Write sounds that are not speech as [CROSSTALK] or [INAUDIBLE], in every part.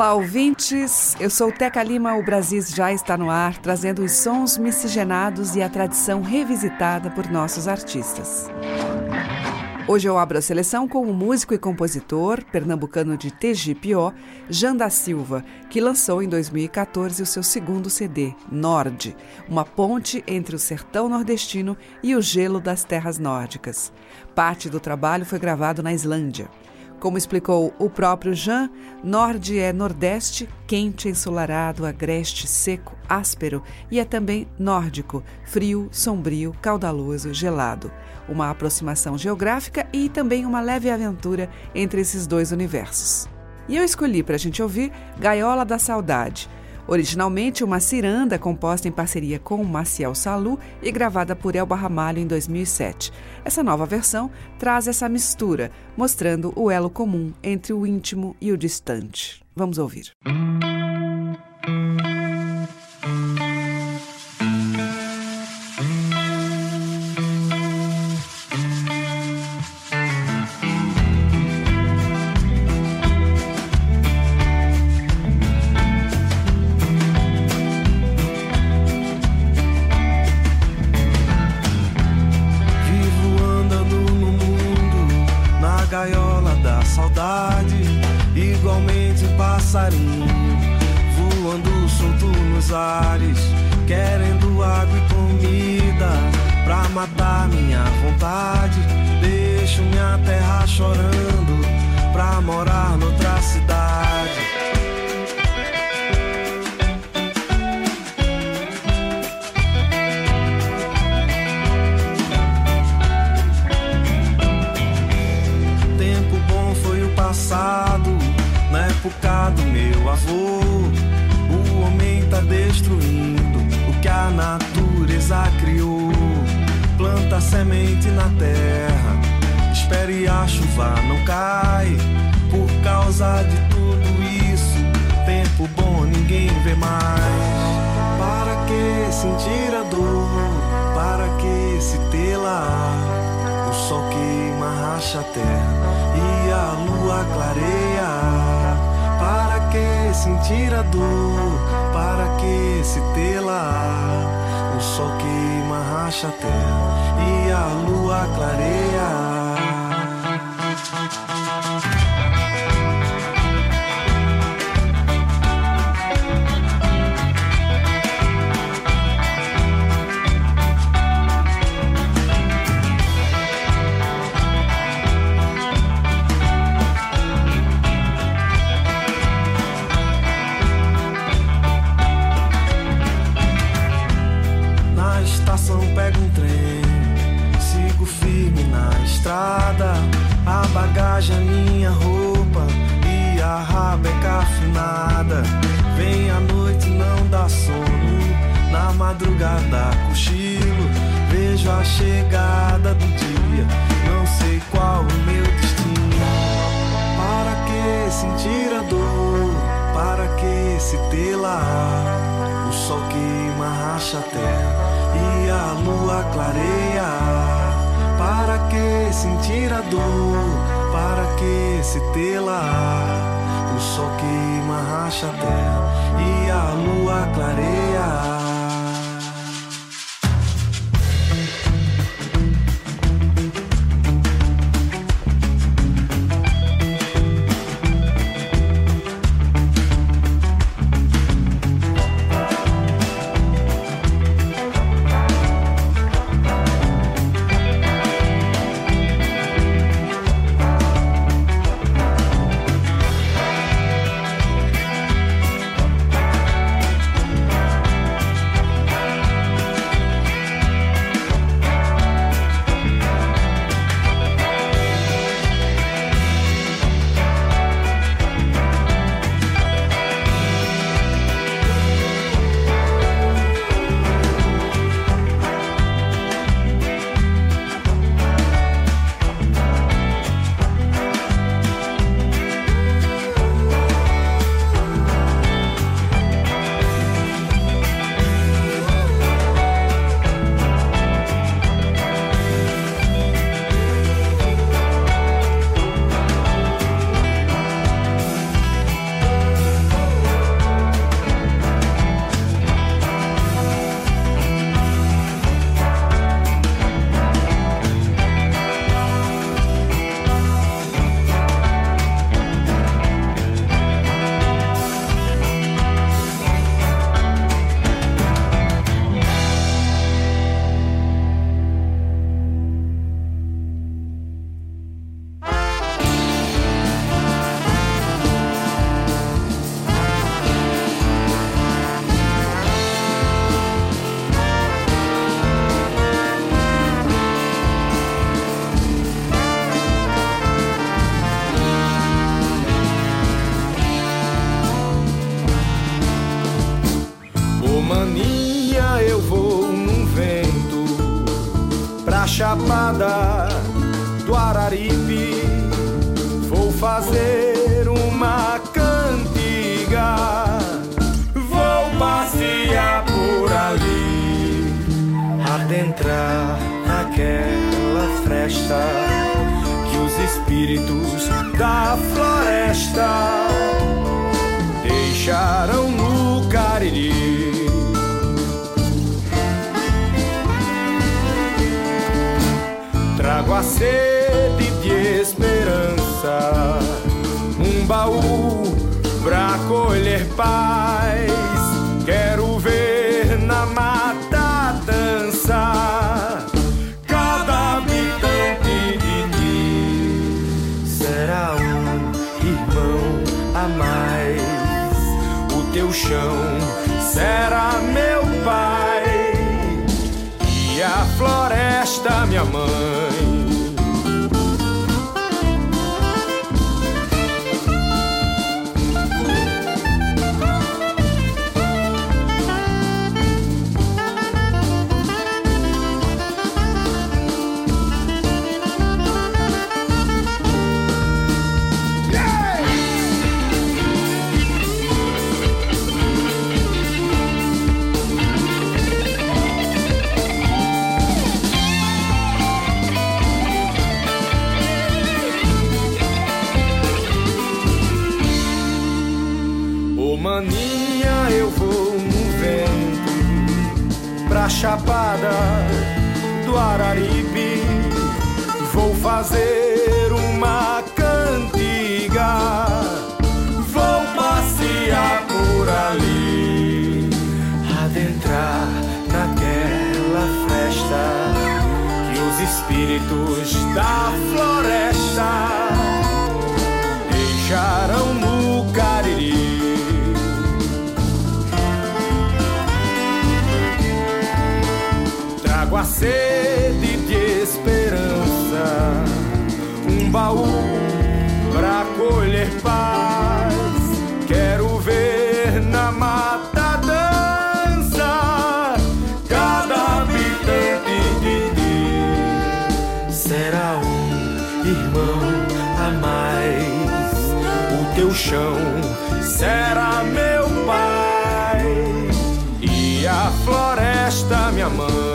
Olá, ouvintes. Eu sou Teca Lima. O Brasis já está no ar, trazendo os sons miscigenados e a tradição revisitada por nossos artistas. Hoje eu abro a seleção com o músico e compositor pernambucano de Tegipió, Jan da Silva, que lançou em 2014 o seu segundo CD, Nord, uma ponte entre o sertão nordestino e o gelo das terras nórdicas. Parte do trabalho foi gravado na Islândia. Como explicou o próprio Jean, Nord é Nordeste, quente, ensolarado, agreste, seco, áspero e é também nórdico, frio, sombrio, caudaloso, gelado. Uma aproximação geográfica e também uma leve aventura entre esses dois universos. E eu escolhi para a gente ouvir Gaiola da Saudade, Originalmente uma ciranda composta em parceria com Maciel Salu e gravada por Elba Ramalho em 2007. Essa nova versão traz essa mistura, mostrando o elo comum entre o íntimo e o distante. Vamos ouvir. Música passarinho voando solto nos ares, querendo água e comida pra matar minha vontade. Deixo minha terra chorando pra morar noutra cidade. Do meu avô, o homem tá destruindo o que a natureza criou. Planta semente na terra, espere a chuva não cai. Por causa de tudo isso, tempo bom ninguém vê mais. Para que sentir a dor? Para que se telar? O sol queima, racha a terra e a lua clareia que sentir a dor? Para que se tê-la? O sol queima, racha a terra e a lua clareia. Estrada, a bagagem, a minha roupa e a rabeca afinada. Vem a noite, não dá sono, na madrugada cochilo. Vejo a chegada do dia, não sei qual o meu destino. Para que sentir a dor? Para que se tê-la? O sol queima, racha a terra e a lua clareia. Para que sentir a dor? Para que se tê-la? O sol queima, racha a terra e a lua clareia. A mais. O teu chão será meu pai e a floresta minha mãe. Chapada do Araripe. Vou fazer uma cantiga, vou passear por ali, adentrar naquela festa que os espíritos da floresta sede de esperança, um baú pra colher paz. Quero ver na mata dança cada habitante de ti. Será um irmão a mais. O teu chão será meu pai e a floresta minha mãe.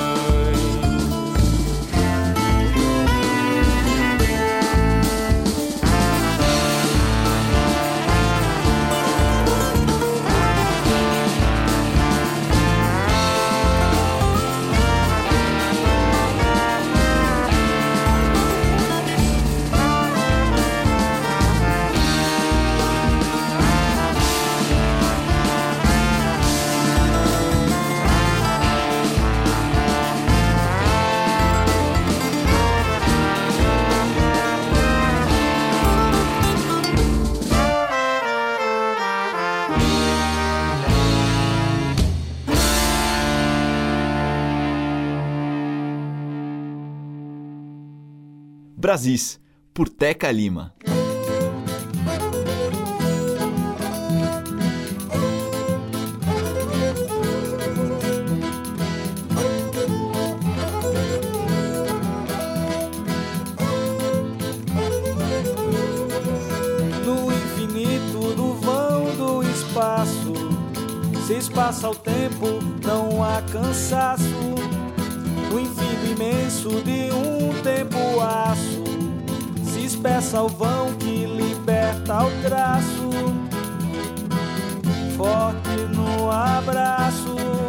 Brasis, por Teca Lima. No infinito do vão do espaço, se espaça o tempo, não há cansaço. No infinito imenso de um tempo aço, se espessa o vão que liberta o traço. Forte no abraço.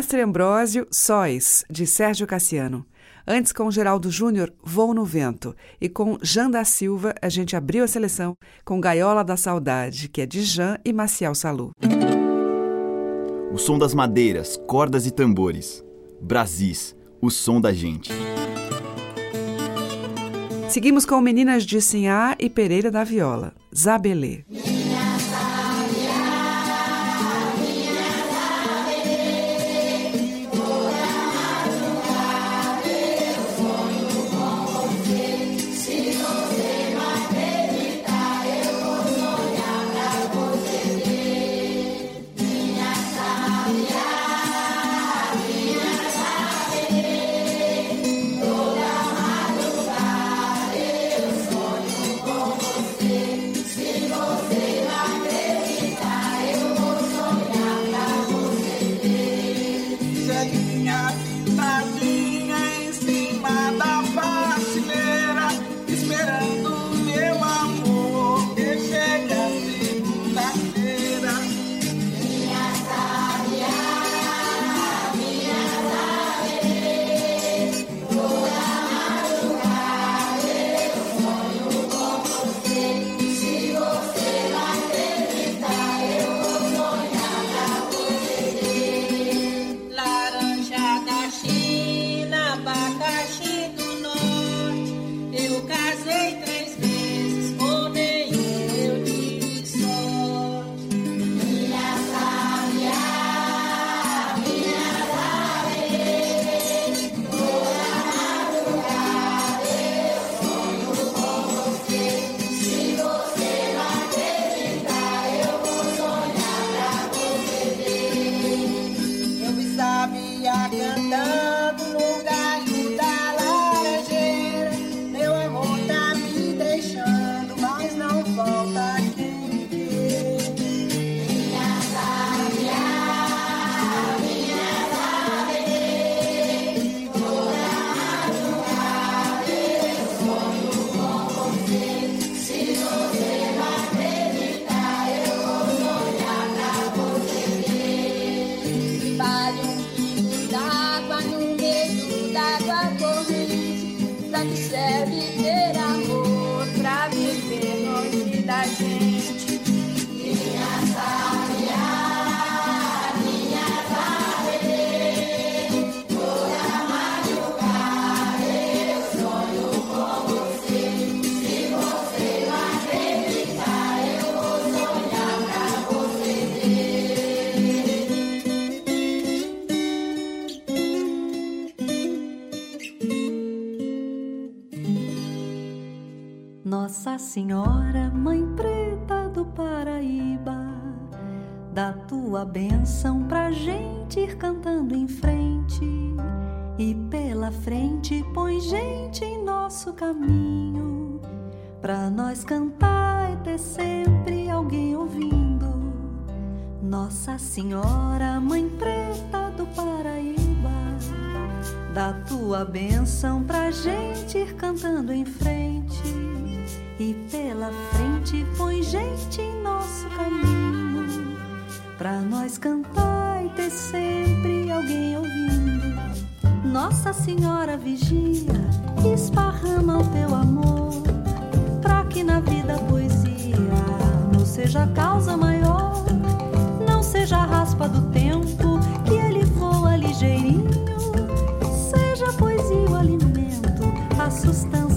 Mestre Ambrósio, Sóis, de Sérgio Cassiano. Antes, com Geraldo Júnior, Voo no Vento. E com Jean da Silva, a gente abriu a seleção com Gaiola da Saudade, que é de Jean e Maciel Salu. O som das madeiras, cordas e tambores. Brasis, o som da gente. Seguimos com Meninas de Sinhá e Pereira da Viola, Zabelê. Nossa Senhora, Mãe Preta do Paraíba, dá tua bênção pra gente ir cantando em frente. E pela frente põe gente em nosso caminho, pra nós cantar e ter sempre alguém ouvindo. Nossa Senhora, Mãe Preta do Paraíba, dá tua bênção pra gente ir cantando em frente e pela frente põe gente em nosso caminho. Pra nós cantar e ter sempre alguém ouvindo. Nossa Senhora vigia, esparrama o teu amor. Pra que na vida a poesia não seja causa maior, não seja a raspa do tempo que ele voa ligeirinho, seja a poesia o alimento, a sustância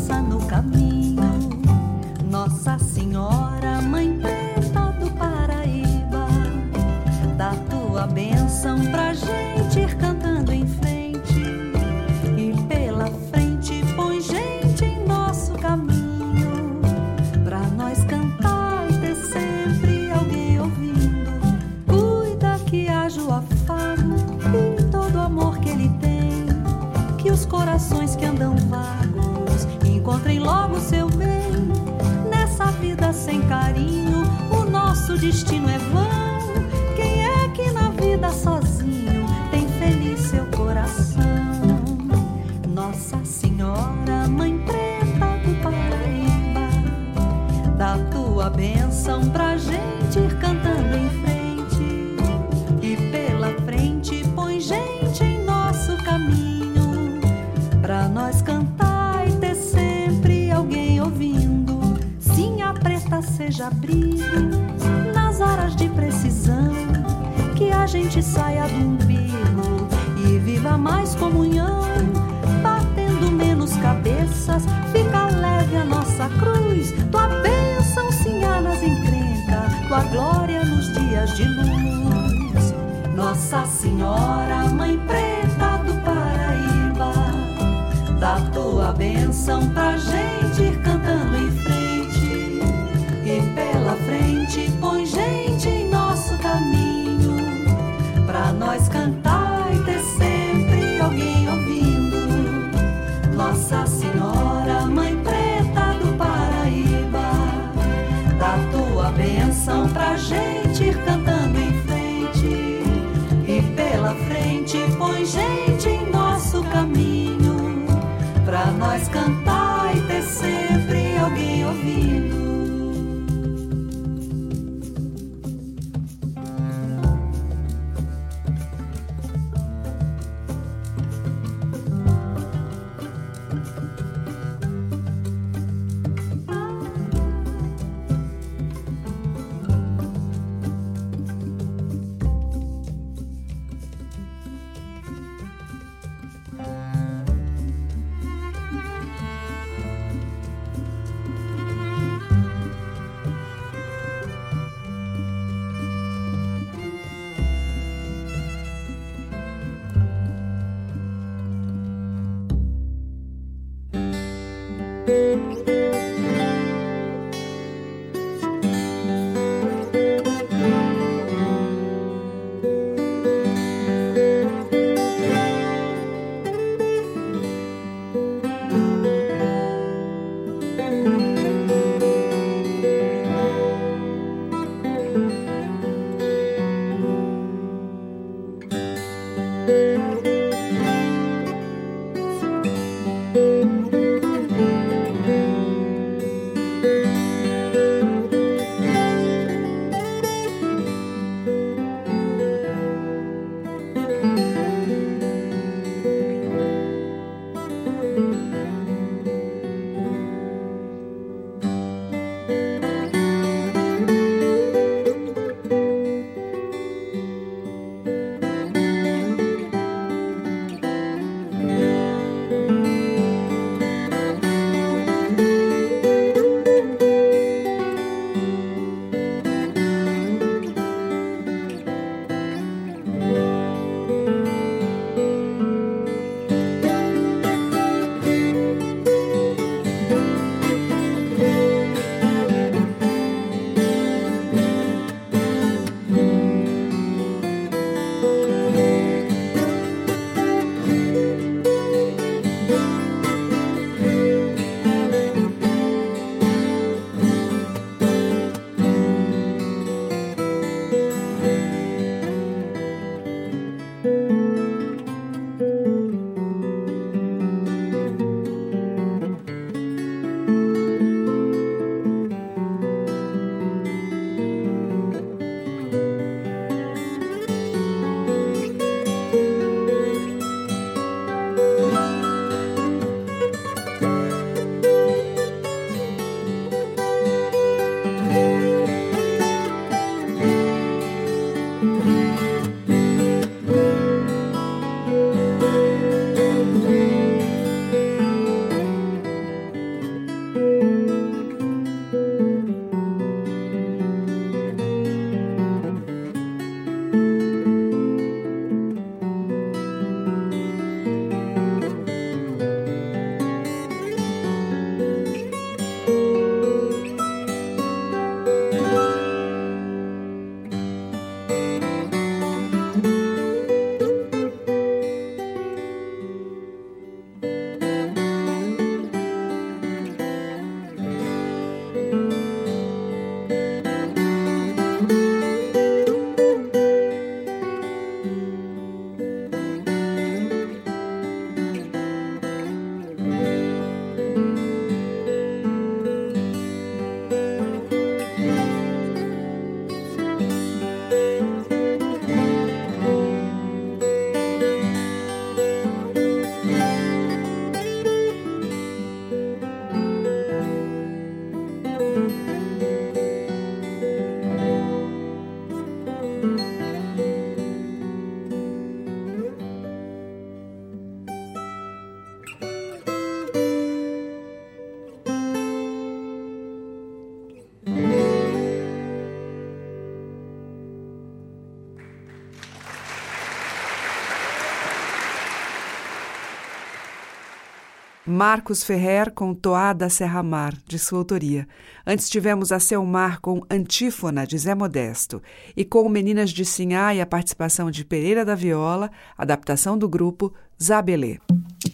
Marcos Ferrer com Toada Serra Mar, de sua autoria. Antes tivemos a Selmar com Antífona, de Zé Modesto. E com Meninas de Sinhá e a participação de Pereira da Viola, adaptação do grupo Zabelê.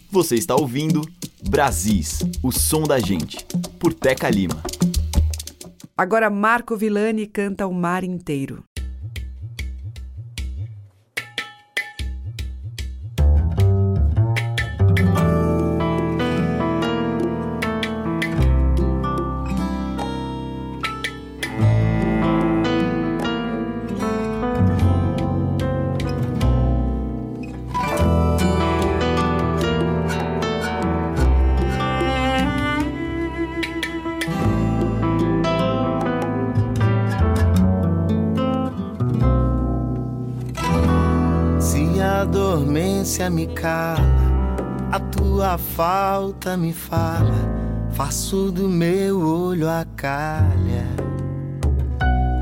Você está ouvindo Brasis, o som da gente, por Teca Lima. Agora Marco Villani canta O Mar Inteiro. Dormência me cala, a tua falta me fala, faço do meu olho a calha.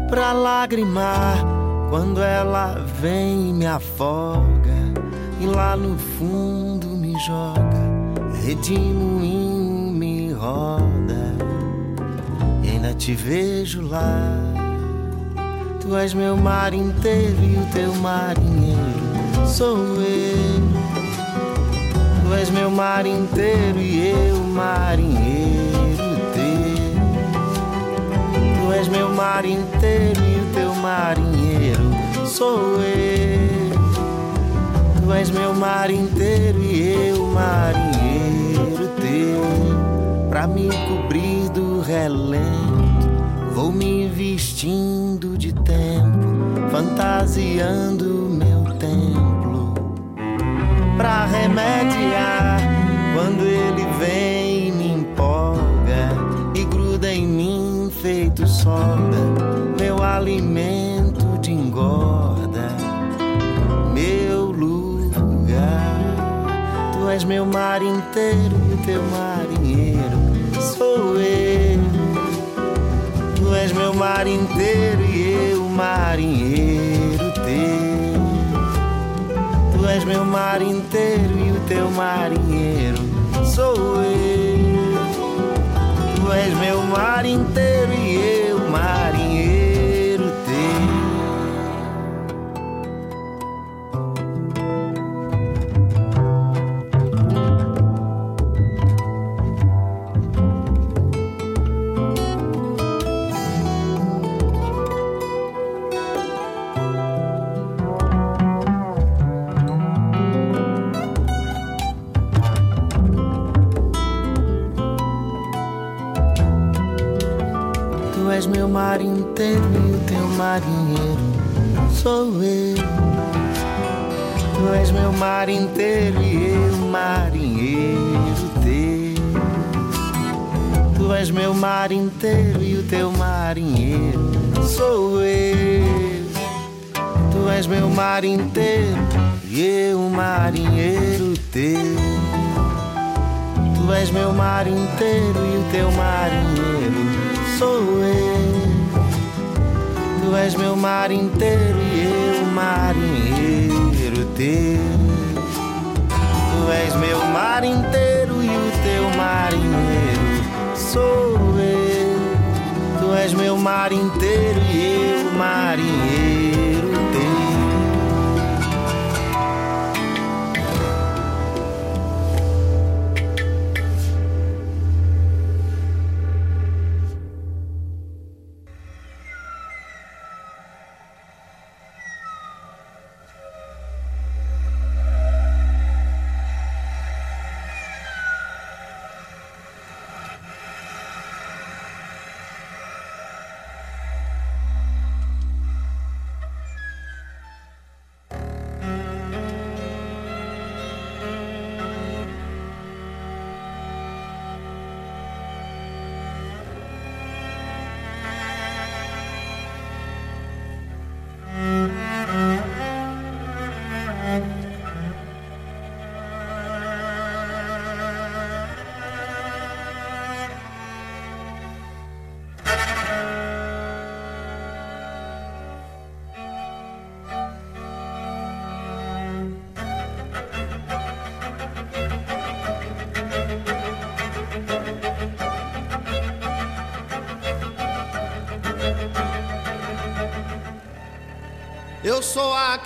Pra lagrimar quando ela vem e me afoga, e lá no fundo me joga, redemoinho me roda, e ainda te vejo lá. Tu és meu mar inteiro e o teu marinheiro sou eu. Tu és meu mar inteiro e eu marinheiro teu. Tu és meu mar inteiro e o teu marinheiro sou eu. Tu és meu mar inteiro e eu marinheiro teu. Pra me cobrir do relento, vou me vestindo de tempo, fantasiando meu pra remediar. Quando ele vem me empolga e gruda em mim feito soda, meu alimento de engorda, meu lugar. Tu és meu mar inteiro e teu marinheiro sou eu. Tu és meu mar inteiro e eu marinheiro teu. És meu mar inteiro e o teu marinheiro sou eu. Tu és meu mar inteiro e eu marinheiro sou eu. Tu és meu mar inteiro e eu marinheiro teu. Tu és meu mar inteiro e o teu marinheiro sou eu. Tu és meu mar inteiro e eu marinheiro teu. Tu és meu mar inteiro e o teu marinheiro sou eu. És meu mar inteiro e eu marinheiro teu. Tu és meu mar inteiro e o teu marinheiro sou eu. Tu és meu mar inteiro e eu marinheiro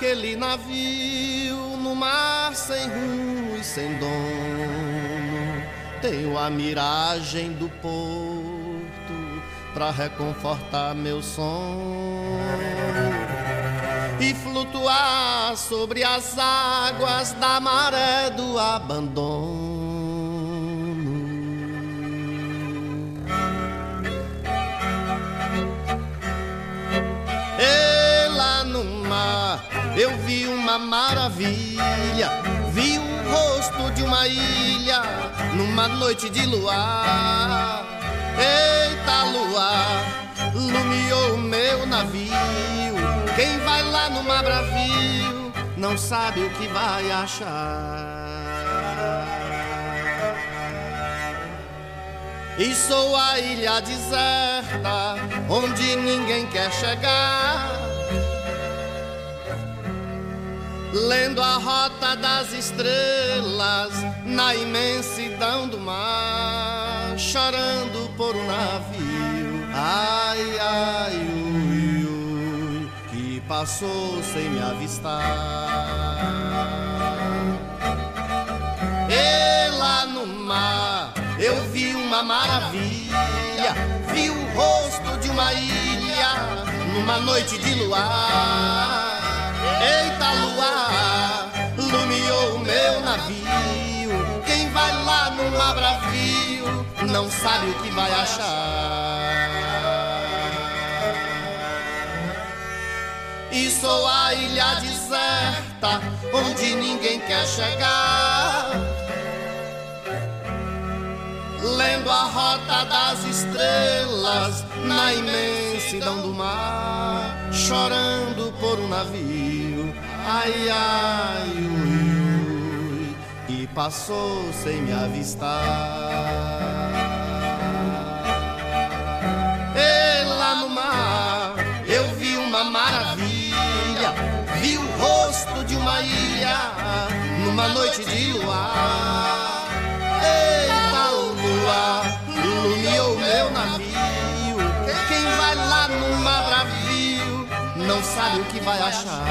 aquele navio no mar sem rumo e sem dono. Tenho a miragem do porto pra reconfortar meu sono e flutuar sobre as águas da maré do abandono. Uma maravilha. Vi o rosto de uma ilha numa noite de luar. Eita, luar, lumiou o meu navio. Quem vai lá no mar bravio não sabe o que vai achar. E sou a ilha deserta onde ninguém quer chegar lendo a rota das estrelas na imensidão do mar, chorando por um navio. Ai, ai, ui, ui, que passou sem me avistar. E lá no mar eu vi uma maravilha, vi o rosto de uma ilha numa noite de luar. Eita luar, lumiou o meu navio. Quem vai lá no mar bravio não sabe o que vai achar. E sou a ilha deserta onde ninguém quer chegar. Lendo a rota das estrelas na imensidão do mar, chorando por um navio ai, ai, ui, ui, e passou sem me avistar. E lá no mar eu vi uma maravilha, vi o rosto de uma ilha numa noite de luar. Eita, o luar iluminou meu navio. Não sabe o que vai achar.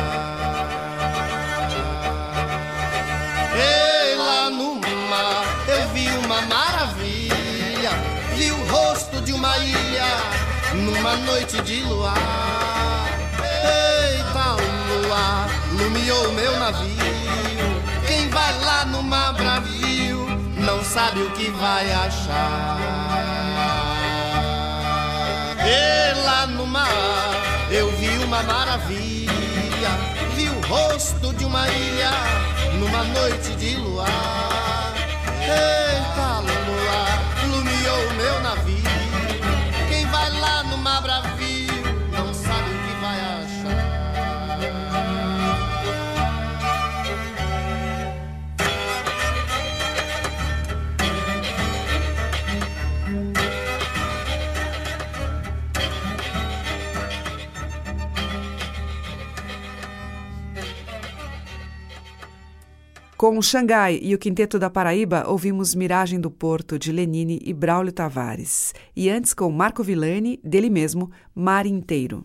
Ei, lá no mar eu vi uma maravilha. Vi o rosto de uma ilha numa noite de luar. Eita, o luar lumiou meu navio. Quem vai lá no mar bravio não sabe o que vai achar. E lá no mar uma maravilha. Vi o rosto de uma ilha numa noite de luar. Eita, Com o Xangai e o Quinteto da Paraíba, ouvimos Miragem do Porto, de Lenine e Braulio Tavares. E antes, com Marco Villani, dele mesmo, Mar Inteiro.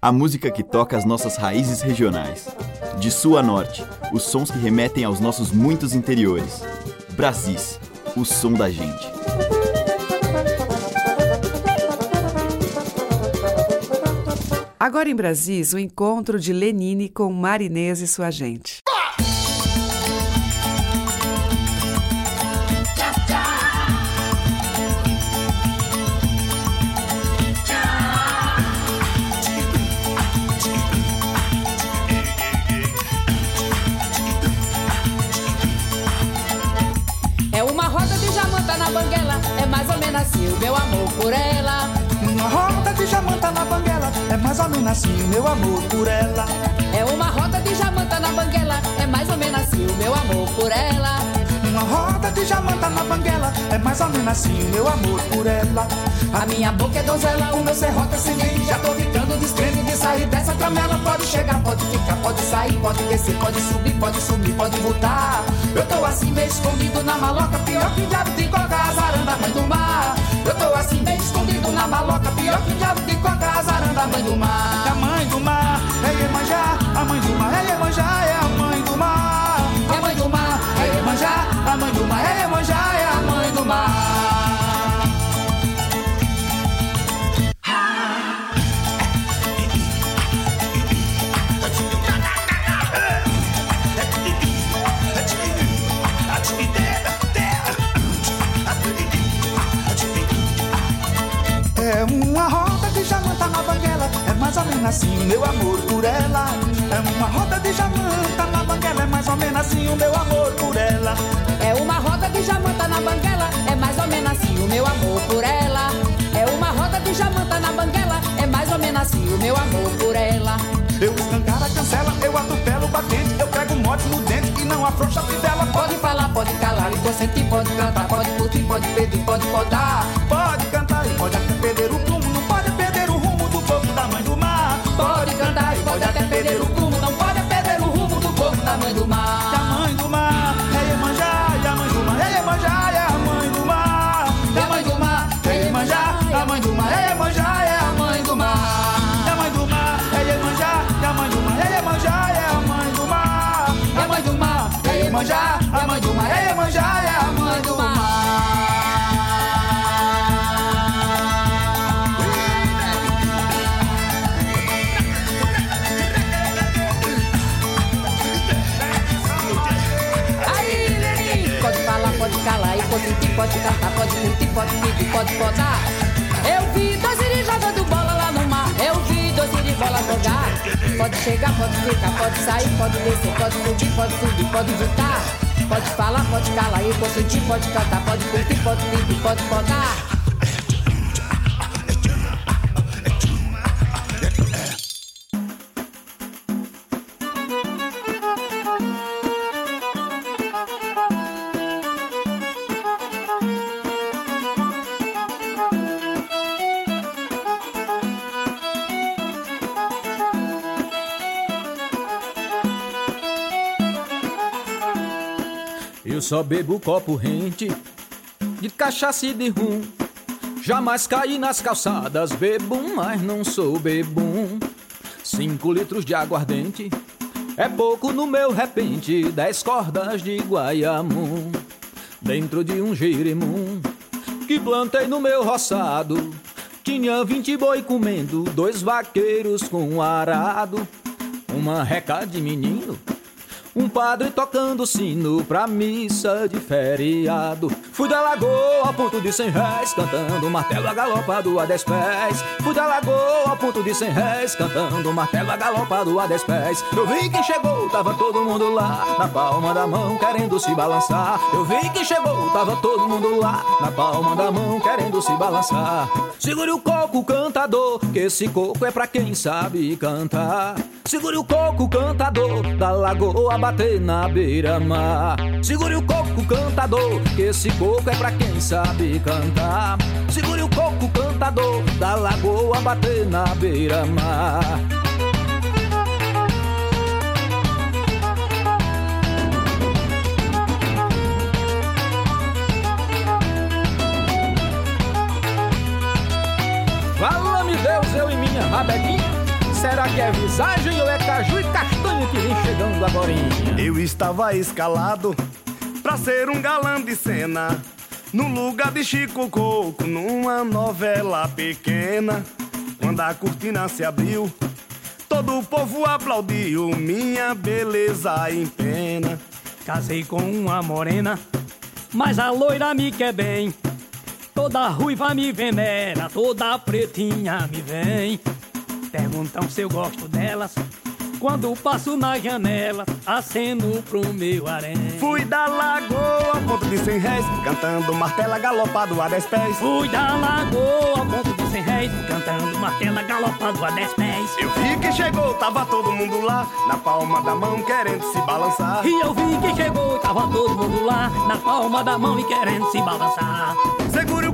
A música que toca as nossas raízes regionais. De sul a norte, os sons que remetem aos nossos muitos interiores. Brasis, o som da gente. Agora em Brasis, o encontro de Lenine com Marinês e sua gente. É uma roda de jamanta na banguela, é mais ou menos assim o meu amor por ela. Menos assim meu amor por ela. É uma roda de jamanta na banguela, é mais ou menos assim o meu amor por ela mais ou menos assim o meu amor por ela. A minha boca é donzela, o meu serrote é semente. Já tô ficando descrente de sair dessa tramela. Pode chegar, pode ficar, pode sair, pode descer, pode subir, pode sumir, pode voltar. Eu tô assim meio escondido na maloca, pior que diabo de coca, azaranda, mãe do mar. Eu tô assim meio escondido na maloca, pior que diabo de coca, azaranda, mãe do mar. A mãe do mar, é manjar, a mãe do mar, é Iemanjá, é a assim o meu amor por ela. É uma roda de jamanta na banguela, é mais ou menos assim o meu amor por ela. É uma roda de jamanta na banguela, é mais ou menos assim o meu amor por ela. É uma roda de jamanta na banguela, é mais ou menos assim o meu amor por ela. Eu escancara, cancela, eu atropelo o batente, eu pego mote no dente e não afrouxa a fidela. Pode falar, pode calar, e consentir, pode cantar, pode curtir, pode pedir, pode podar. Mar É Iemanjá, a mãe do mar é Iemanjá, é a mãe do mar. Aí, pode falar, pode calar, e consentir, pode cantar, pode curtir, pode pedir, pode podar. Eu vi dois iris jogando bola lá no mar, eu vi dois iris bola jogar. Pode chegar, pode ficar, pode sair, pode descer, pode subir, pode subir, pode voltar. Pode falar, pode calar, e consentir, pode cantar, pode curtir, pode pedir, pode podar. Só bebo copo rente de cachaça e de rum. Jamais caí nas calçadas, bebo, mas não sou bebum. Cinco litros de aguardente é pouco no meu repente. Dez cordas de guaiamum dentro de um jerimum que plantei no meu roçado. Tinha vinte boi comendo, dois vaqueiros com arado, uma reca de menino um padre tocando sino pra missa de feriado. Fui da lagoa a ponto de cem réis, cantando martelo agalopado a dez pés. Fui da lagoa a ponto de cem réis, cantando martelo agalopado a dez pés. Eu vi que chegou, tava todo mundo lá, na palma da mão querendo se balançar. Eu vi que chegou, tava todo mundo lá, na palma da mão querendo se balançar. Segure o coco, cantador, que esse coco é pra quem sabe cantar. Segure o coco, cantador, da lagoa bater na beira-mar. Segure o coco, cantador, que esse coco é pra quem sabe cantar. Segure o coco, cantador, da lagoa bater na beira-mar. Fala-me Deus, eu e minha rabequinha. Será que é visagem ou é caju e castanha que vem chegando agora? Eu estava escalado pra ser um galã de cena. No lugar de Chico Coco, numa novela pequena. Quando a cortina se abriu, todo o povo aplaudiu minha beleza em pena. Casei com uma morena, mas a loira me quer bem. Toda ruiva me venera, toda pretinha me vem. Perguntam se eu gosto delas. Quando passo na janela, aceno pro meu harém. Fui da lagoa, ponto de cem réis, cantando martela galopado a dez pés. Fui da lagoa, ponto de cem réis, cantando martela galopado a dez pés. Eu vi que chegou, tava todo mundo lá, na palma da mão querendo se balançar. E eu vi que chegou, tava todo mundo lá, na palma da mão e querendo se balançar. Segure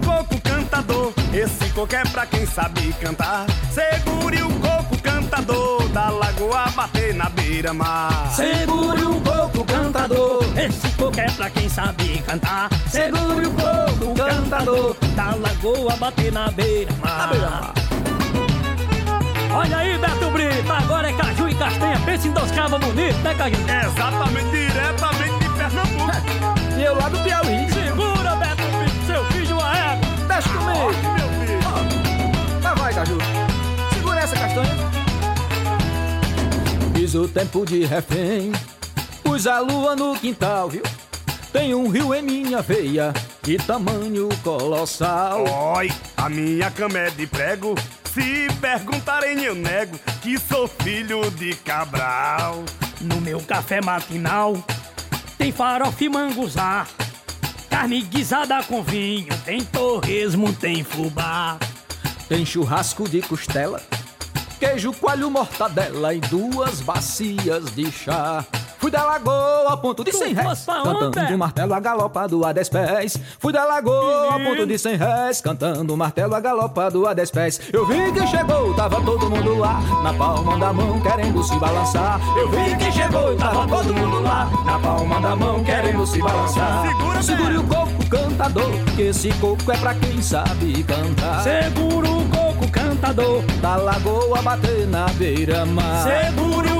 cantador, esse coco é pra quem sabe cantar. Segure o coco, cantador, da lagoa bater na beira-mar. Segure o coco, cantador, esse coco é pra quem sabe cantar. Segure o coco, cantador, da lagoa bater na beira-mar. Olha aí, Beto Brito, agora é caju e castanha, pensa em dois cabos bonitos, né, Caju? Exatamente, diretamente de Pernambuco. [LAUGHS] E eu lá do Piauí. Segura, Beto Brito, seu filho égua. Deixa comigo. meu filho. Tá vai, Caju. Segura essa castanha. Fiz o tempo de refém, pus a lua no quintal, viu? Tem um rio em minha veia, de tamanho colossal. Oi, a minha cama é de prego, Se perguntarem, eu nego que sou filho de Cabral. No meu café matinal tem farofa e manguzá. Carne guisada com vinho, tem torresmo, tem fubá. Tem churrasco de costela, queijo, coalho, mortadela e duas bacias de chá. Fui da lagoa a ponto de cem réis, cantando um martelo agalopado a dez pés. Fui da lagoa a ponto de cem réis, cantando martelo agalopado a dez pés. Eu vi que chegou, tava todo mundo lá, na palma da mão querendo se balançar. Eu vi que chegou, tava todo mundo lá, na palma da mão querendo se balançar. Segura, Segure o coco cantador, que esse coco é pra quem sabe cantar. Segura o coco cantador, da lagoa bater na beira-mar. Segura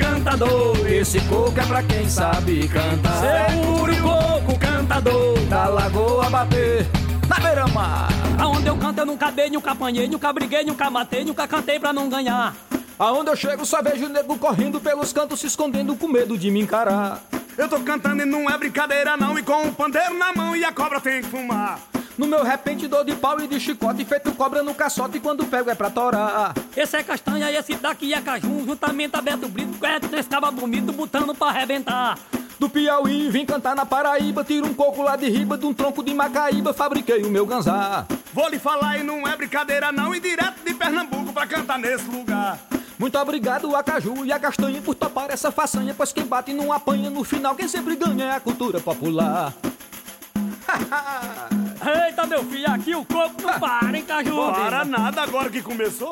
cantador, esse coco é pra quem sabe cantar. Segura o coco cantador, da lagoa bater na beira-mar. Aonde eu canto eu nunca dei, nunca apanhei, nunca briguei, nunca matei, nunca cantei pra não ganhar. Aonde eu chego só vejo o nego correndo pelos cantos se escondendo com medo de me encarar. Eu tô cantando e não é brincadeira não E com o pandeiro na mão e a cobra tem que fumar no meu repente dor de pau e de chicote Feito cobra no caçote e quando pego é pra torar. Esse é castanha, esse daqui é caju Juntamente aberto brito, é três cabas bonito Botando pra arrebentar. Do Piauí, vim cantar na Paraíba Tiro um coco lá de riba, de um tronco de Macaíba Fabriquei o meu ganzá. Vou lhe falar e não é brincadeira não E direto de Pernambuco pra cantar nesse lugar. Muito obrigado a Caju e a Castanha por topar essa façanha, pois quem bate não apanha no final, quem sempre ganha é a cultura popular. [LAUGHS] Eita, meu filho, aqui o coco não para, hein, Caju? Para nada agora que começou.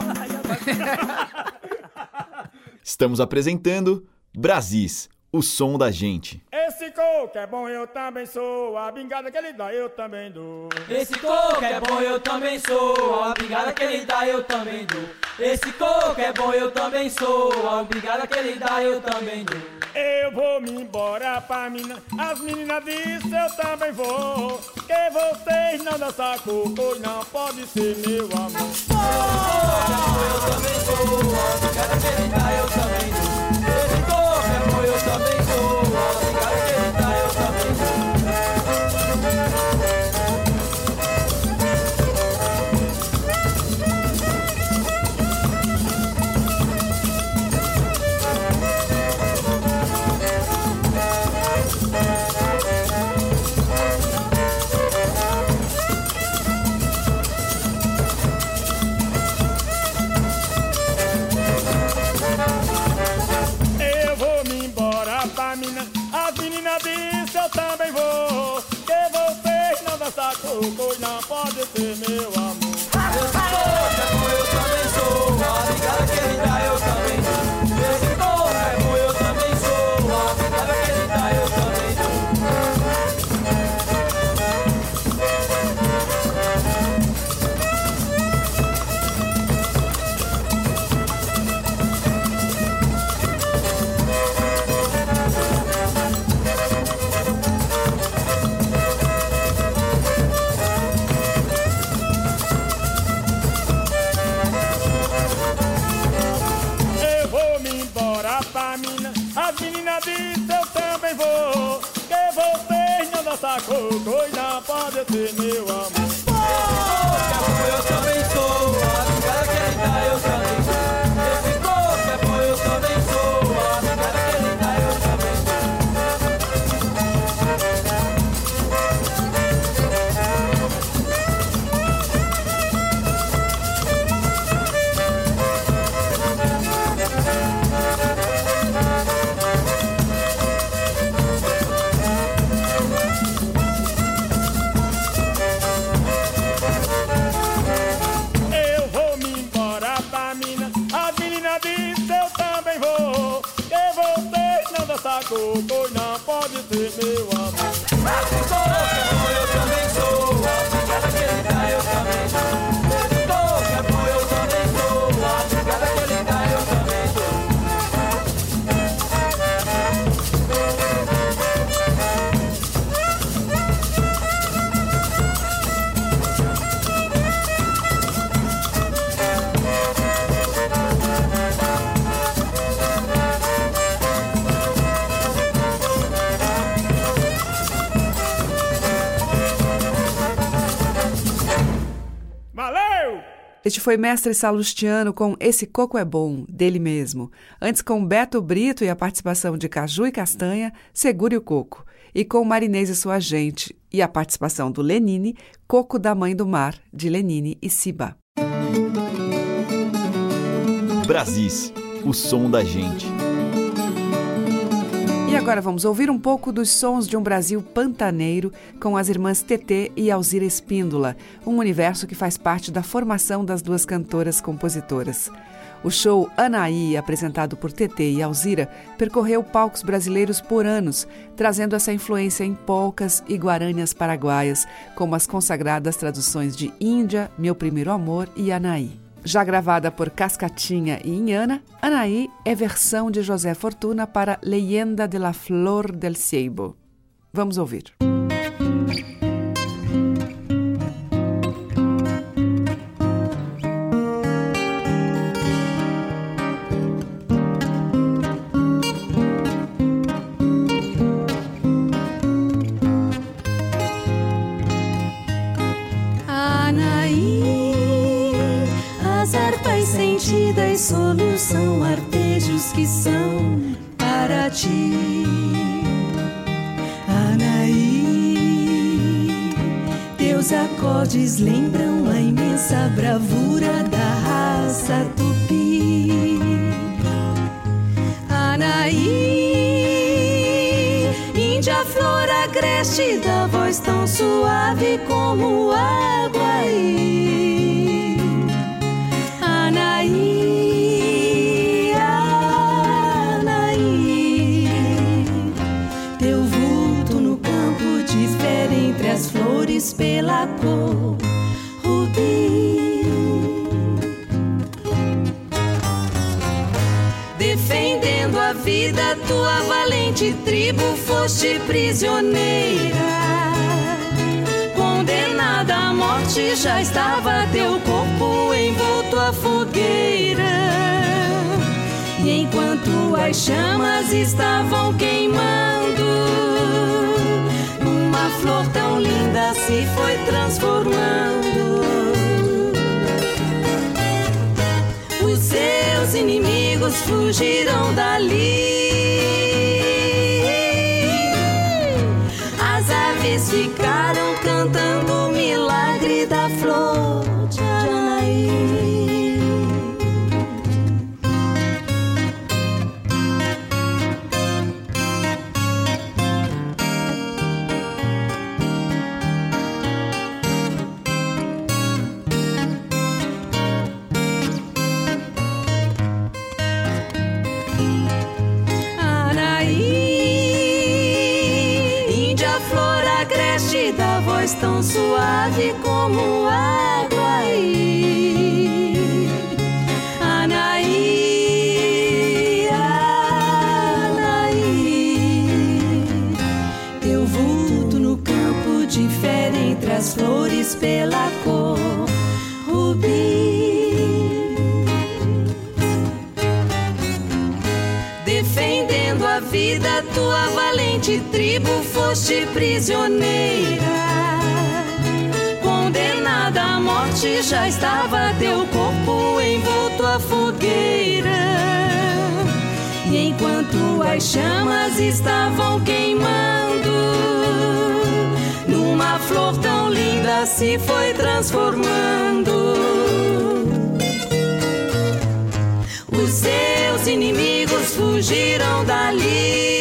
Estamos apresentando Brasis, o som da gente. Esse coco é bom, eu também sou. A bingada que ele dá, eu também dou. Esse coco é bom, eu também sou. A bingada que ele dá, eu também dou. Esse coco é bom, eu também sou. A bingada que ele dá, eu também dou. Eu vou me embora pra mina. As meninas dizem eu também vou. Que vocês não dançam coco não pode ser meu amor. Esse coco é bom, eu também sou. A bingada que ele dá, eu também coco não pode ser meu Este foi Mestre Salustiano com Esse Coco é Bom, dele mesmo. Antes com Beto Brito e a participação de Caju e Castanha, Segure o Coco. E com Marinês e Sua Gente e a participação do Lenine, Coco da Mãe do Mar, de Lenine e Siba. Brasis, o som da gente. E agora vamos ouvir um pouco dos sons de um Brasil pantaneiro com as irmãs TT e Alzira Espíndola, um universo que faz parte da formação das duas cantoras-compositoras. O show Anaí, apresentado por TT e Alzira, percorreu palcos brasileiros por anos, trazendo essa influência em polcas e guaranias paraguaias, como as consagradas traduções de Índia, Meu Primeiro Amor e Anaí. Já gravada por Cascatinha e Inhana, Anaí é versão de José Fortuna para Leyenda de la Flor del Ceibo. Vamos ouvir. Solução, arpejos que são para ti. Anaí, teus acordes lembram a imensa bravura da raça tupi. Anaí, Índia flor agreste da voz tão suave como água. Anaí, pela cor rubi. Defendendo a vida, tua valente tribo foste prisioneira. Condenada à morte, já estava teu corpo envolto à fogueira. E enquanto as chamas estavam queimando, flor tão linda se foi transformando. Os seus inimigos fugiram dali. As aves ficaram cantando como água. aí. Anaí, Anaí, teu vulto no campo difere entre as flores pela cor rubi. Defendendo a vida, tua valente tribo foste prisioneira. Já estava teu corpo envolto à fogueira. E enquanto as chamas estavam queimando, numa flor tão linda se foi transformando. Os seus inimigos fugiram dali.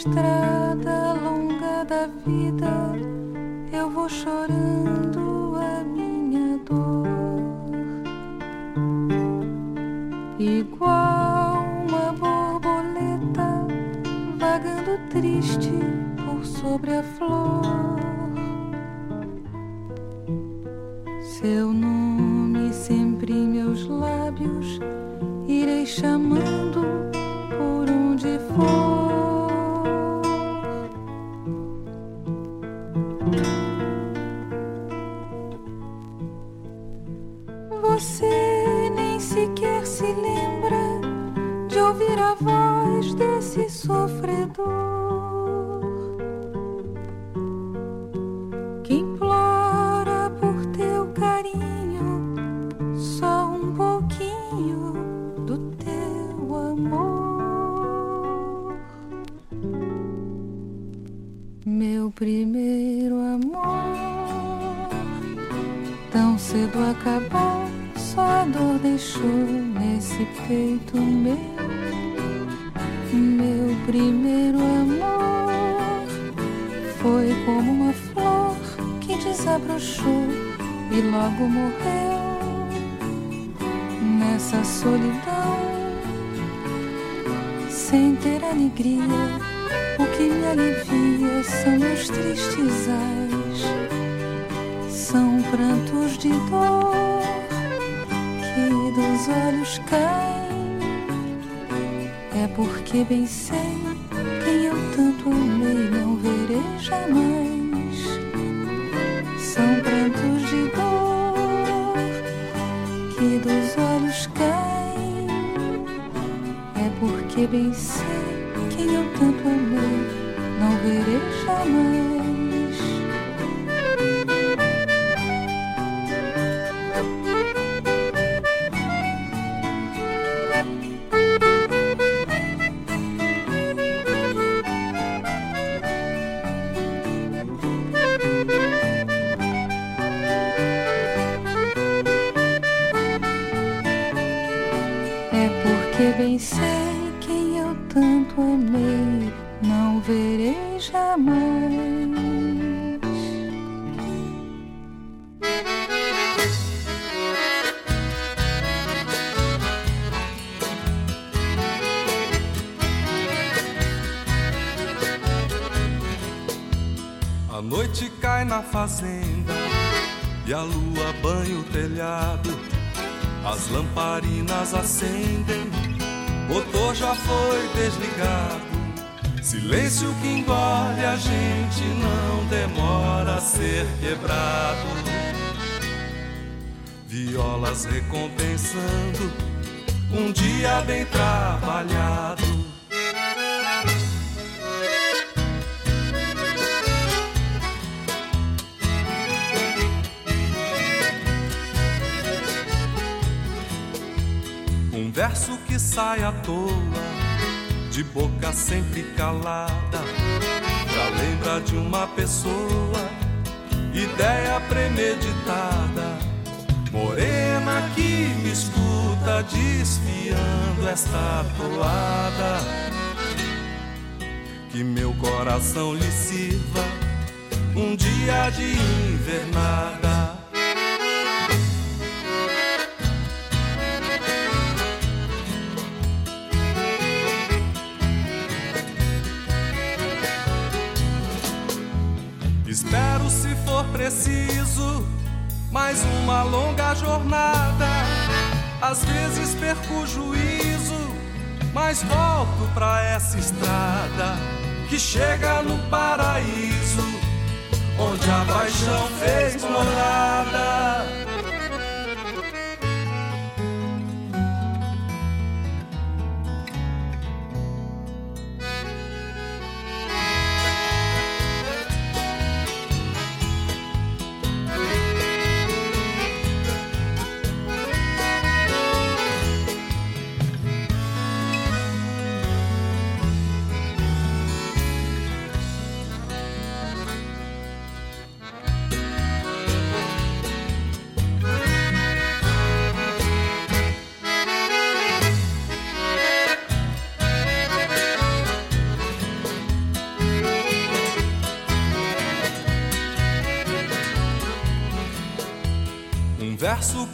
Estrada longa da vida eu vou chorando a minha dor. Igual uma borboleta vagando triste por sobre a flor. Seu nome sempre em meus lábios, irei chamando primeiro amor tão cedo acabou, só a dor deixou nesse peito meu. Meu primeiro amor foi como uma flor que desabrochou e logo morreu nessa solidão sem ter alegria que me alivia são meus tristes ais, são prantos de dor que dos olhos caem. É porque bem sei quem eu tanto amei não verei jamais. São prantos de dor que dos olhos caem. É porque bem sei telhado. As lamparinas acendem motor já foi desligado. Silêncio que engole a gente não demora a ser quebrado. Violas recompensando um dia bem trabalhado. Sai à toa, de boca sempre calada, já lembra de uma pessoa, ideia premeditada, morena que me escuta desfiando esta toada, que meu coração lhe sirva um dia de invernada. Preciso mais uma longa jornada. Às vezes perco o juízo, mas volto pra essa estrada que chega no paraíso, onde a paixão fez morada.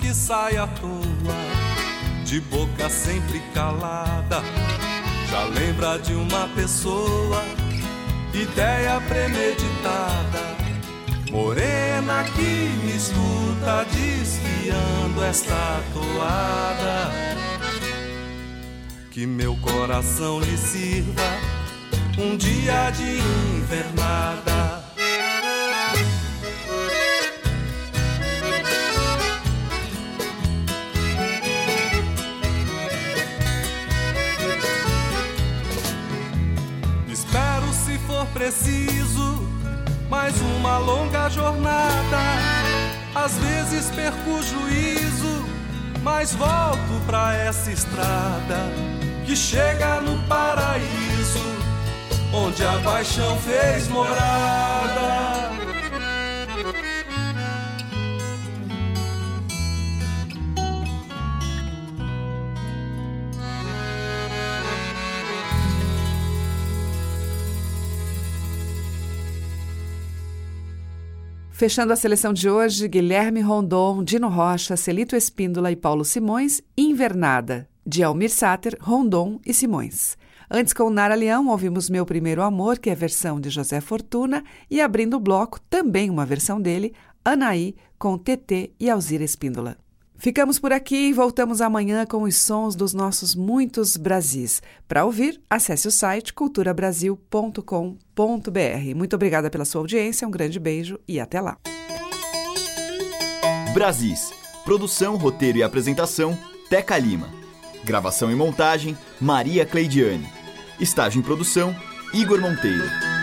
Que sai à toa, de boca sempre calada. Já lembra de uma pessoa, ideia premeditada. Morena que me escuta desfiando esta toada. Que meu coração lhe sirva um dia de invernada. Preciso mais uma longa jornada. Às vezes perco o juízo, mas volto pra essa estrada que chega no paraíso, onde a paixão fez morada. Fechando a seleção de hoje, Guilherme Rondon, Dino Rocha, Celito Espíndola e Paulo Simões, Invernada, de Almir Sater, Rondon e Simões. Antes, com Nara Leão, ouvimos Meu Primeiro Amor, que é versão de José Fortuna, e abrindo o bloco, também uma versão dele, Anaí, com TT e Alzira Espíndola. Ficamos por aqui e voltamos amanhã com os sons dos nossos muitos Brasis. Para ouvir, acesse o site culturabrasil.com.br. Muito obrigada pela sua audiência, um grande beijo e até lá. Brasis. Produção, roteiro e apresentação, Teca Lima. Gravação e montagem, Maria Cleidiane. Estágio em produção, Igor Monteiro.